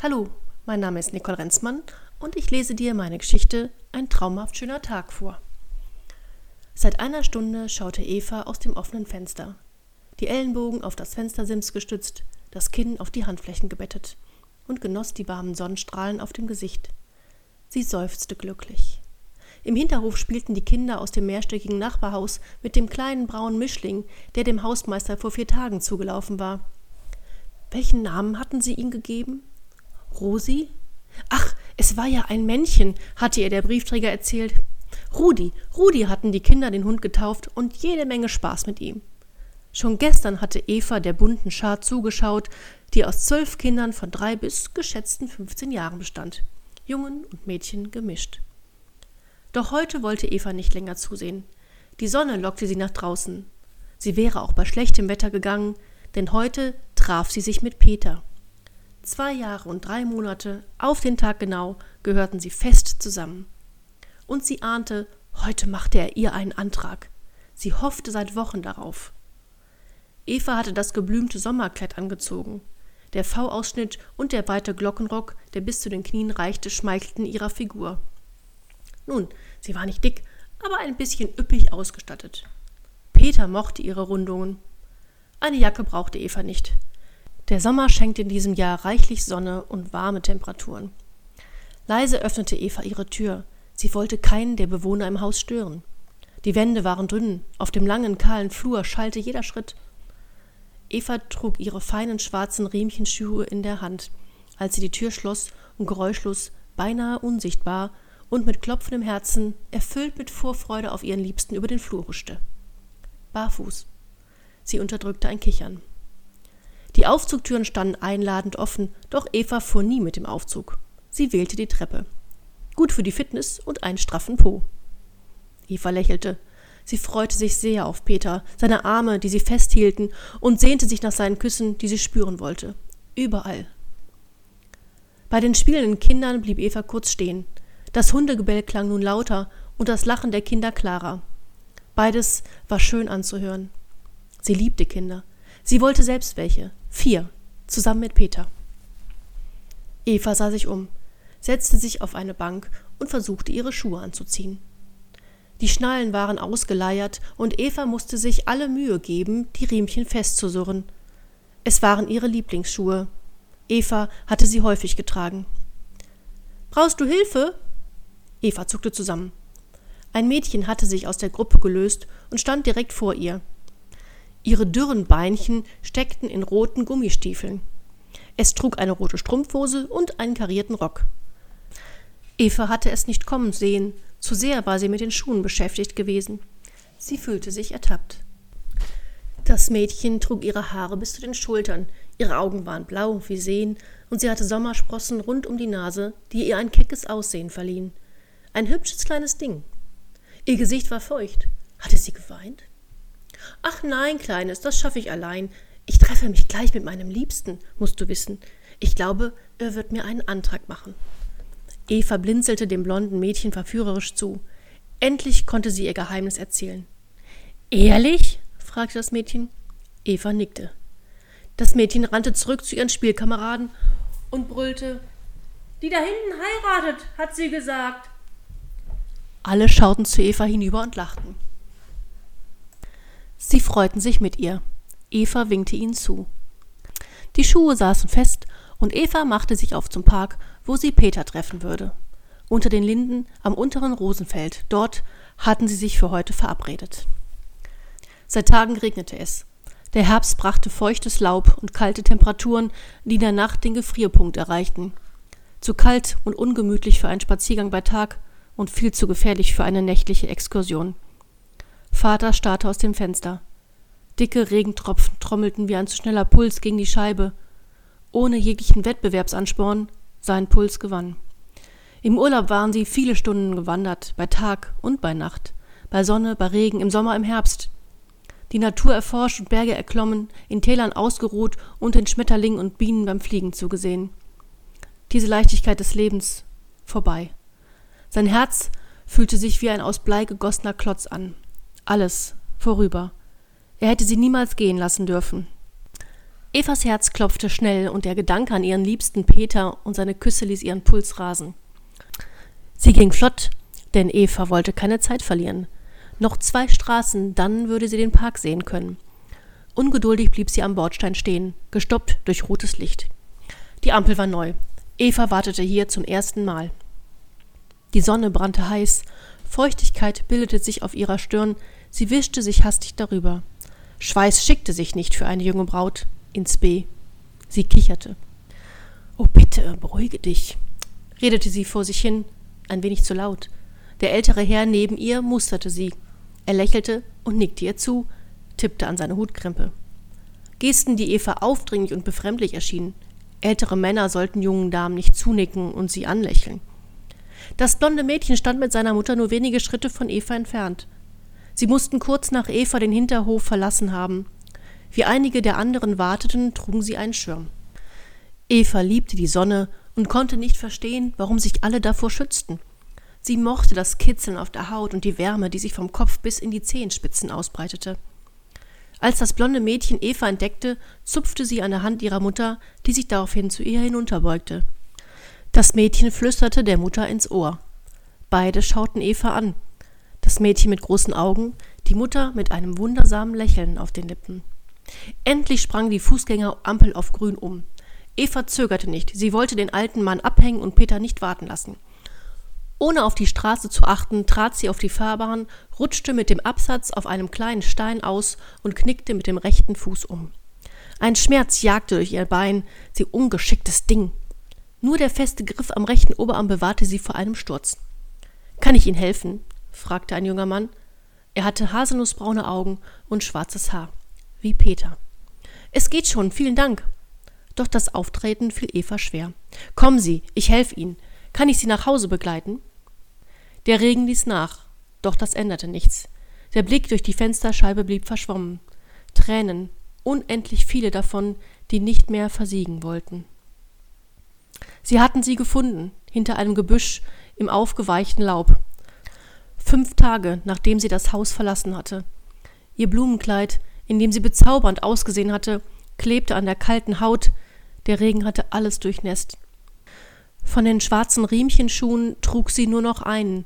Hallo, mein Name ist Nicole Renzmann und ich lese dir meine Geschichte Ein traumhaft schöner Tag vor. Seit einer Stunde schaute Eva aus dem offenen Fenster, die Ellenbogen auf das Fenstersims gestützt, das Kinn auf die Handflächen gebettet und genoss die warmen Sonnenstrahlen auf dem Gesicht. Sie seufzte glücklich. Im Hinterhof spielten die Kinder aus dem mehrstöckigen Nachbarhaus mit dem kleinen braunen Mischling, der dem Hausmeister vor vier Tagen zugelaufen war. Welchen Namen hatten sie ihm gegeben? Rosi? Ach, es war ja ein Männchen, hatte ihr der Briefträger erzählt. Rudi, Rudi hatten die Kinder den Hund getauft und jede Menge Spaß mit ihm. Schon gestern hatte Eva der bunten Schar zugeschaut, die aus zwölf Kindern von drei bis geschätzten fünfzehn Jahren bestand, Jungen und Mädchen gemischt. Doch heute wollte Eva nicht länger zusehen. Die Sonne lockte sie nach draußen. Sie wäre auch bei schlechtem Wetter gegangen, denn heute traf sie sich mit Peter. Zwei Jahre und drei Monate, auf den Tag genau, gehörten sie fest zusammen. Und sie ahnte, heute machte er ihr einen Antrag. Sie hoffte seit Wochen darauf. Eva hatte das geblümte Sommerkleid angezogen. Der V-Ausschnitt und der weite Glockenrock, der bis zu den Knien reichte, schmeichelten ihrer Figur. Nun, sie war nicht dick, aber ein bisschen üppig ausgestattet. Peter mochte ihre Rundungen. Eine Jacke brauchte Eva nicht. Der Sommer schenkte in diesem Jahr reichlich Sonne und warme Temperaturen. Leise öffnete Eva ihre Tür. Sie wollte keinen der Bewohner im Haus stören. Die Wände waren dünn, auf dem langen, kahlen Flur schallte jeder Schritt. Eva trug ihre feinen schwarzen Riemchenschuhe in der Hand, als sie die Tür schloss und geräuschlos, beinahe unsichtbar und mit klopfendem Herzen, erfüllt mit Vorfreude auf ihren Liebsten über den Flur huschte. Barfuß. Sie unterdrückte ein Kichern. Die Aufzugtüren standen einladend offen, doch Eva fuhr nie mit dem Aufzug. Sie wählte die Treppe. Gut für die Fitness und einen straffen Po. Eva lächelte. Sie freute sich sehr auf Peter, seine Arme, die sie festhielten, und sehnte sich nach seinen Küssen, die sie spüren wollte. Überall. Bei den spielenden Kindern blieb Eva kurz stehen. Das Hundegebell klang nun lauter und das Lachen der Kinder klarer. Beides war schön anzuhören. Sie liebte Kinder. Sie wollte selbst welche. Vier. Zusammen mit Peter. Eva sah sich um, setzte sich auf eine Bank und versuchte ihre Schuhe anzuziehen. Die Schnallen waren ausgeleiert und Eva musste sich alle Mühe geben, die Riemchen festzusurren. Es waren ihre Lieblingsschuhe. Eva hatte sie häufig getragen. Brauchst du Hilfe? Eva zuckte zusammen. Ein Mädchen hatte sich aus der Gruppe gelöst und stand direkt vor ihr. Ihre dürren Beinchen steckten in roten Gummistiefeln. Es trug eine rote Strumpfhose und einen karierten Rock. Eva hatte es nicht kommen sehen, zu sehr war sie mit den Schuhen beschäftigt gewesen. Sie fühlte sich ertappt. Das Mädchen trug ihre Haare bis zu den Schultern, ihre Augen waren blau wie Seen, und sie hatte Sommersprossen rund um die Nase, die ihr ein keckes Aussehen verliehen. Ein hübsches kleines Ding. Ihr Gesicht war feucht. Hatte sie geweint? Ach nein, Kleines, das schaffe ich allein. Ich treffe mich gleich mit meinem Liebsten, musst du wissen. Ich glaube, er wird mir einen Antrag machen. Eva blinzelte dem blonden Mädchen verführerisch zu. Endlich konnte sie ihr Geheimnis erzählen. Ehrlich? fragte das Mädchen. Eva nickte. Das Mädchen rannte zurück zu ihren Spielkameraden und brüllte Die da hinten heiratet, hat sie gesagt. Alle schauten zu Eva hinüber und lachten. Sie freuten sich mit ihr. Eva winkte ihnen zu. Die Schuhe saßen fest und Eva machte sich auf zum Park, wo sie Peter treffen würde. Unter den Linden am unteren Rosenfeld, dort hatten sie sich für heute verabredet. Seit Tagen regnete es. Der Herbst brachte feuchtes Laub und kalte Temperaturen, die in der Nacht den Gefrierpunkt erreichten. Zu kalt und ungemütlich für einen Spaziergang bei Tag und viel zu gefährlich für eine nächtliche Exkursion. Vater starrte aus dem Fenster. Dicke Regentropfen trommelten wie ein zu schneller Puls gegen die Scheibe. Ohne jeglichen Wettbewerbsansporn, sein Puls gewann. Im Urlaub waren sie viele Stunden gewandert, bei Tag und bei Nacht, bei Sonne, bei Regen, im Sommer, im Herbst. Die Natur erforscht und Berge erklommen, in Tälern ausgeruht und den Schmetterlingen und Bienen beim Fliegen zugesehen. Diese Leichtigkeit des Lebens vorbei. Sein Herz fühlte sich wie ein aus Blei gegossener Klotz an. Alles vorüber. Er hätte sie niemals gehen lassen dürfen. Evas Herz klopfte schnell und der Gedanke an ihren liebsten Peter und seine Küsse ließ ihren Puls rasen. Sie ging flott, denn Eva wollte keine Zeit verlieren. Noch zwei Straßen, dann würde sie den Park sehen können. Ungeduldig blieb sie am Bordstein stehen, gestoppt durch rotes Licht. Die Ampel war neu. Eva wartete hier zum ersten Mal. Die Sonne brannte heiß, Feuchtigkeit bildete sich auf ihrer Stirn, sie wischte sich hastig darüber. Schweiß schickte sich nicht für eine junge Braut ins B. Sie kicherte. Oh bitte, beruhige dich, redete sie vor sich hin, ein wenig zu laut. Der ältere Herr neben ihr musterte sie. Er lächelte und nickte ihr zu, tippte an seine Hutkrempe. Gesten, die Eva aufdringlich und befremdlich erschienen. Ältere Männer sollten jungen Damen nicht zunicken und sie anlächeln. Das blonde Mädchen stand mit seiner Mutter nur wenige Schritte von Eva entfernt. Sie mussten kurz nach Eva den Hinterhof verlassen haben. Wie einige der anderen warteten, trugen sie einen Schirm. Eva liebte die Sonne und konnte nicht verstehen, warum sich alle davor schützten. Sie mochte das Kitzeln auf der Haut und die Wärme, die sich vom Kopf bis in die Zehenspitzen ausbreitete. Als das blonde Mädchen Eva entdeckte, zupfte sie an der Hand ihrer Mutter, die sich daraufhin zu ihr hinunterbeugte. Das Mädchen flüsterte der Mutter ins Ohr. Beide schauten Eva an. Das Mädchen mit großen Augen, die Mutter mit einem wundersamen Lächeln auf den Lippen. Endlich sprang die Fußgängerampel auf grün um. Eva zögerte nicht, sie wollte den alten Mann abhängen und Peter nicht warten lassen. Ohne auf die Straße zu achten, trat sie auf die Fahrbahn, rutschte mit dem Absatz auf einem kleinen Stein aus und knickte mit dem rechten Fuß um. Ein Schmerz jagte durch ihr Bein, sie ungeschicktes Ding. Nur der feste Griff am rechten Oberarm bewahrte sie vor einem Sturz. Kann ich Ihnen helfen? Fragte ein junger Mann. Er hatte haselnussbraune Augen und schwarzes Haar, wie Peter. Es geht schon, vielen Dank. Doch das Auftreten fiel Eva schwer. Kommen Sie, ich helfe Ihnen. Kann ich Sie nach Hause begleiten? Der Regen ließ nach, doch das änderte nichts. Der Blick durch die Fensterscheibe blieb verschwommen. Tränen, unendlich viele davon, die nicht mehr versiegen wollten. Sie hatten sie gefunden, hinter einem Gebüsch im aufgeweichten Laub. Fünf Tage, nachdem sie das Haus verlassen hatte. Ihr Blumenkleid, in dem sie bezaubernd ausgesehen hatte, klebte an der kalten Haut, der Regen hatte alles durchnässt. Von den schwarzen Riemchenschuhen trug sie nur noch einen,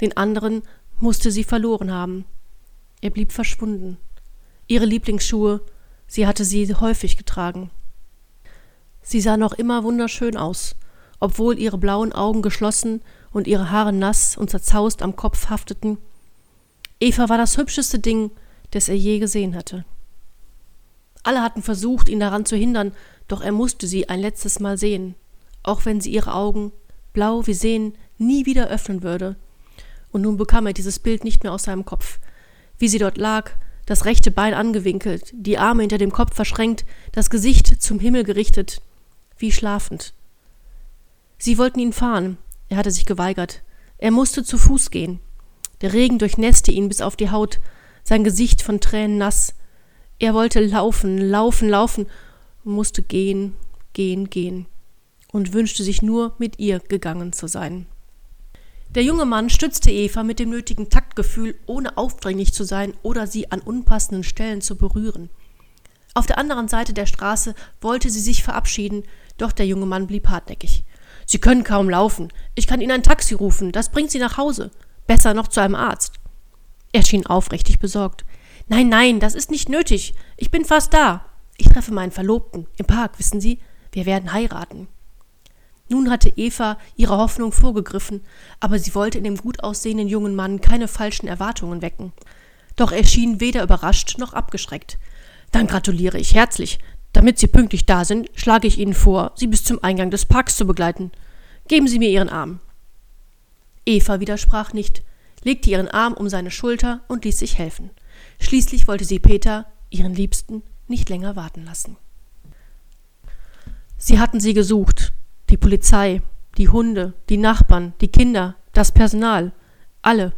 den anderen musste sie verloren haben. Er blieb verschwunden. Ihre Lieblingsschuhe, sie hatte sie häufig getragen. Sie sah noch immer wunderschön aus, obwohl ihre blauen Augen geschlossen und ihre Haare nass und zerzaust am Kopf hafteten. Eva war das hübscheste Ding, das er je gesehen hatte. Alle hatten versucht, ihn daran zu hindern, doch er musste sie ein letztes Mal sehen, auch wenn sie ihre Augen, blau wie Seen, nie wieder öffnen würde. Und nun bekam er dieses Bild nicht mehr aus seinem Kopf. Wie sie dort lag, das rechte Bein angewinkelt, die Arme hinter dem Kopf verschränkt, das Gesicht zum Himmel gerichtet, wie schlafend. Sie wollten ihn fahren, er hatte sich geweigert. Er musste zu Fuß gehen. Der Regen durchnässte ihn bis auf die Haut, sein Gesicht von Tränen nass. Er wollte laufen, laufen, laufen, musste gehen, gehen, gehen und wünschte sich nur, mit ihr gegangen zu sein. Der junge Mann stützte Eva mit dem nötigen Taktgefühl, ohne aufdringlich zu sein oder sie an unpassenden Stellen zu berühren. Auf der anderen Seite der Straße wollte sie sich verabschieden, doch der junge Mann blieb hartnäckig. Sie können kaum laufen. Ich kann Ihnen ein Taxi rufen, das bringt Sie nach Hause. Besser noch zu einem Arzt. Er schien aufrichtig besorgt. Nein, nein, das ist nicht nötig. Ich bin fast da. Ich treffe meinen Verlobten im Park, wissen Sie? Wir werden heiraten. Nun hatte Eva ihre Hoffnung vorgegriffen, aber sie wollte in dem gut aussehenden jungen Mann keine falschen Erwartungen wecken. Doch er schien weder überrascht noch abgeschreckt. Dann gratuliere ich herzlich. Damit Sie pünktlich da sind, schlage ich Ihnen vor, Sie bis zum Eingang des Parks zu begleiten. Geben Sie mir Ihren Arm. Eva widersprach nicht, legte ihren Arm um seine Schulter und ließ sich helfen. Schließlich wollte sie Peter, ihren Liebsten, nicht länger warten lassen. Sie hatten sie gesucht, die Polizei, die Hunde, die Nachbarn, die Kinder, das Personal, alle.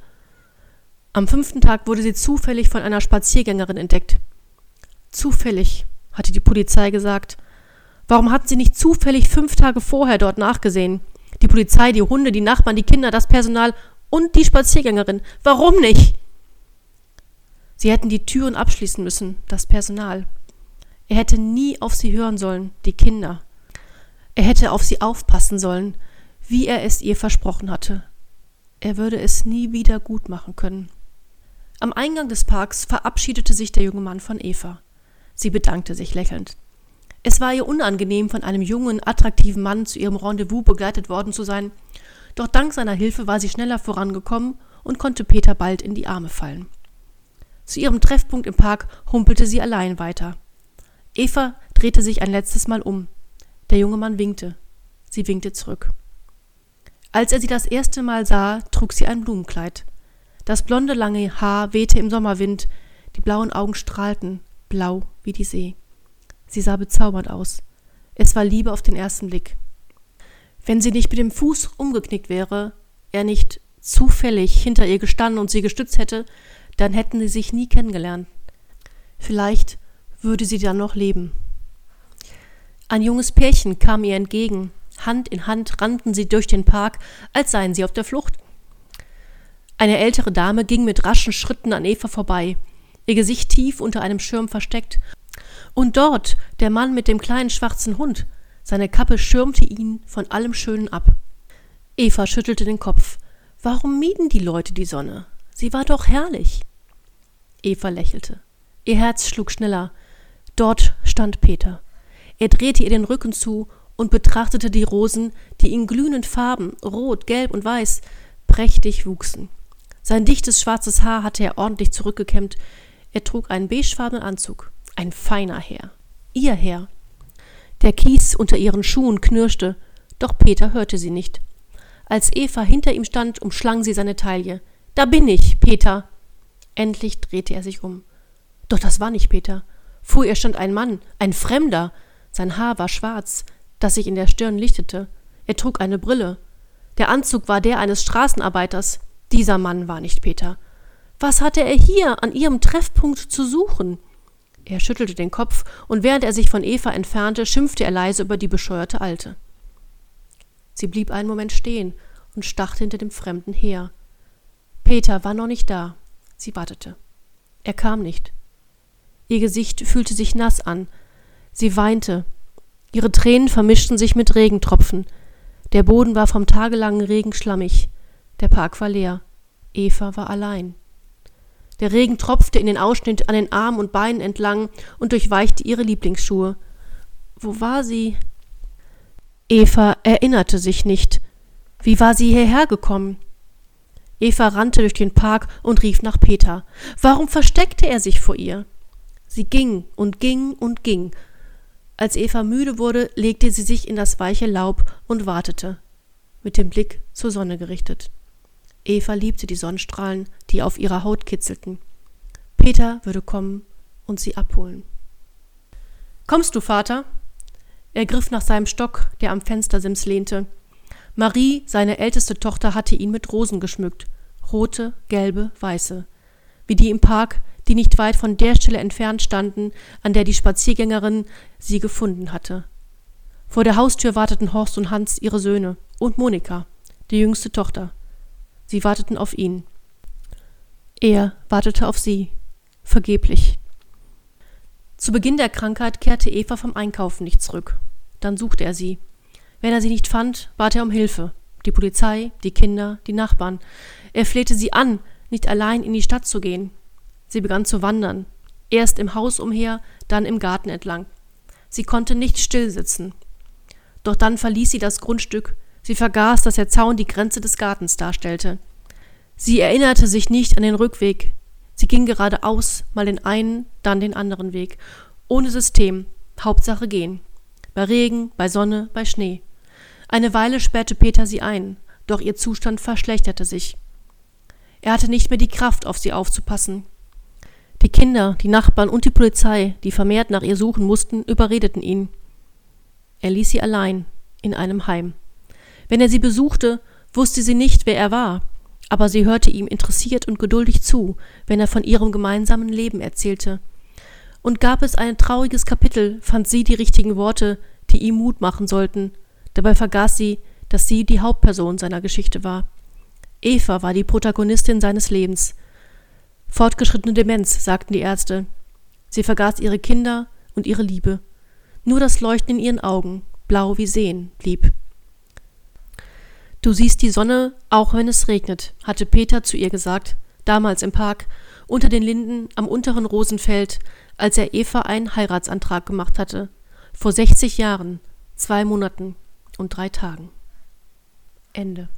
Am fünften Tag wurde sie zufällig von einer Spaziergängerin entdeckt. Zufällig, hatte die Polizei gesagt. Warum hatten sie nicht zufällig fünf Tage vorher dort nachgesehen? Die Polizei, die Hunde, die Nachbarn, die Kinder, das Personal und die Spaziergängerin. Warum nicht? Sie hätten die Türen abschließen müssen, das Personal. Er hätte nie auf sie hören sollen, die Kinder. Er hätte auf sie aufpassen sollen, wie er es ihr versprochen hatte. Er würde es nie wieder gut machen können. Am Eingang des Parks verabschiedete sich der junge Mann von Eva. Sie bedankte sich lächelnd. Es war ihr unangenehm, von einem jungen, attraktiven Mann zu ihrem Rendezvous begleitet worden zu sein, doch dank seiner Hilfe war sie schneller vorangekommen und konnte Peter bald in die Arme fallen. Zu ihrem Treffpunkt im Park humpelte sie allein weiter. Eva drehte sich ein letztes Mal um. Der junge Mann winkte. Sie winkte zurück. Als er sie das erste Mal sah, trug sie ein Blumenkleid. Das blonde lange Haar wehte im Sommerwind, die blauen Augen strahlten, blau wie die See. Sie sah bezaubernd aus. Es war Liebe auf den ersten Blick. Wenn sie nicht mit dem Fuß umgeknickt wäre, er nicht zufällig hinter ihr gestanden und sie gestützt hätte, dann hätten sie sich nie kennengelernt. Vielleicht würde sie dann noch leben. Ein junges Pärchen kam ihr entgegen. Hand in Hand rannten sie durch den Park, als seien sie auf der Flucht. Eine ältere Dame ging mit raschen Schritten an Eva vorbei, ihr Gesicht tief unter einem Schirm versteckt. Und dort der Mann mit dem kleinen schwarzen Hund. Seine Kappe schirmte ihn von allem Schönen ab. Eva schüttelte den Kopf. Warum mieden die Leute die Sonne? Sie war doch herrlich. Eva lächelte. Ihr Herz schlug schneller. Dort stand Peter. Er drehte ihr den Rücken zu und betrachtete die Rosen, die in glühenden Farben, rot, gelb und weiß, prächtig wuchsen. Sein dichtes schwarzes Haar hatte er ordentlich zurückgekämmt. Er trug einen beigefarbenen Anzug. Ein feiner Herr. Ihr Herr. Der Kies unter ihren Schuhen knirschte, doch Peter hörte sie nicht. Als Eva hinter ihm stand, umschlang sie seine Taille. Da bin ich, Peter. Endlich drehte er sich um. Doch das war nicht Peter. Vor ihr stand ein Mann, ein Fremder. Sein Haar war schwarz, das sich in der Stirn lichtete. Er trug eine Brille. Der Anzug war der eines Straßenarbeiters. Dieser Mann war nicht Peter. Was hatte er hier an ihrem Treffpunkt zu suchen? Er schüttelte den Kopf, und während er sich von Eva entfernte, schimpfte er leise über die bescheuerte Alte. Sie blieb einen Moment stehen und starrte hinter dem Fremden her. Peter war noch nicht da. Sie wartete. Er kam nicht. Ihr Gesicht fühlte sich nass an. Sie weinte. Ihre Tränen vermischten sich mit Regentropfen. Der Boden war vom tagelangen Regen schlammig. Der Park war leer. Eva war allein. Der Regen tropfte in den Ausschnitt an den Armen und Beinen entlang und durchweichte ihre Lieblingsschuhe. Wo war sie? Eva erinnerte sich nicht. Wie war sie hierher gekommen? Eva rannte durch den Park und rief nach Peter. Warum versteckte er sich vor ihr? Sie ging und ging und ging. Als Eva müde wurde, legte sie sich in das weiche Laub und wartete, mit dem Blick zur Sonne gerichtet. Eva liebte die Sonnenstrahlen, die auf ihrer Haut kitzelten. Peter würde kommen und sie abholen. Kommst du, Vater? Er griff nach seinem Stock, der am Fenstersims lehnte. Marie, seine älteste Tochter, hatte ihn mit Rosen geschmückt. Rote, gelbe, weiße. Wie die im Park, die nicht weit von der Stelle entfernt standen, an der die Spaziergängerin sie gefunden hatte. Vor der Haustür warteten Horst und Hans, ihre Söhne, und Monika, die jüngste Tochter. Sie warteten auf ihn. Er wartete auf sie. Vergeblich. Zu Beginn der Krankheit kehrte Eva vom Einkaufen nicht zurück. Dann suchte er sie. Wenn er sie nicht fand, bat er um Hilfe. Die Polizei, die Kinder, die Nachbarn. Er flehte sie an, nicht allein in die Stadt zu gehen. Sie begann zu wandern. Erst im Haus umher, dann im Garten entlang. Sie konnte nicht still sitzen. Doch dann verließ sie das Grundstück. Sie vergaß, dass der Zaun die Grenze des Gartens darstellte. Sie erinnerte sich nicht an den Rückweg. Sie ging geradeaus, mal den einen, dann den anderen Weg. Ohne System. Hauptsache gehen. Bei Regen, bei Sonne, bei Schnee. Eine Weile sperrte Peter sie ein, doch ihr Zustand verschlechterte sich. Er hatte nicht mehr die Kraft, auf sie aufzupassen. Die Kinder, die Nachbarn und die Polizei, die vermehrt nach ihr suchen mussten, überredeten ihn. Er ließ sie allein in einem Heim. Wenn er sie besuchte, wusste sie nicht, wer er war, aber sie hörte ihm interessiert und geduldig zu, wenn er von ihrem gemeinsamen Leben erzählte. Und gab es ein trauriges Kapitel, fand sie die richtigen Worte, die ihm Mut machen sollten, Dabei vergaß sie, dass sie die Hauptperson seiner Geschichte war. Eva war die Protagonistin seines Lebens. Fortgeschrittene Demenz, sagten die Ärzte. Sie vergaß ihre Kinder, und ihre Liebe. Nur das Leuchten in ihren Augen, blau wie Seen, blieb. Du siehst die Sonne, auch wenn es regnet, hatte Peter zu ihr gesagt, damals im Park, unter den Linden am unteren Rosenfeld, als er Eva einen Heiratsantrag gemacht hatte. Vor 60 Jahren, zwei Monaten und drei Tagen. Ende.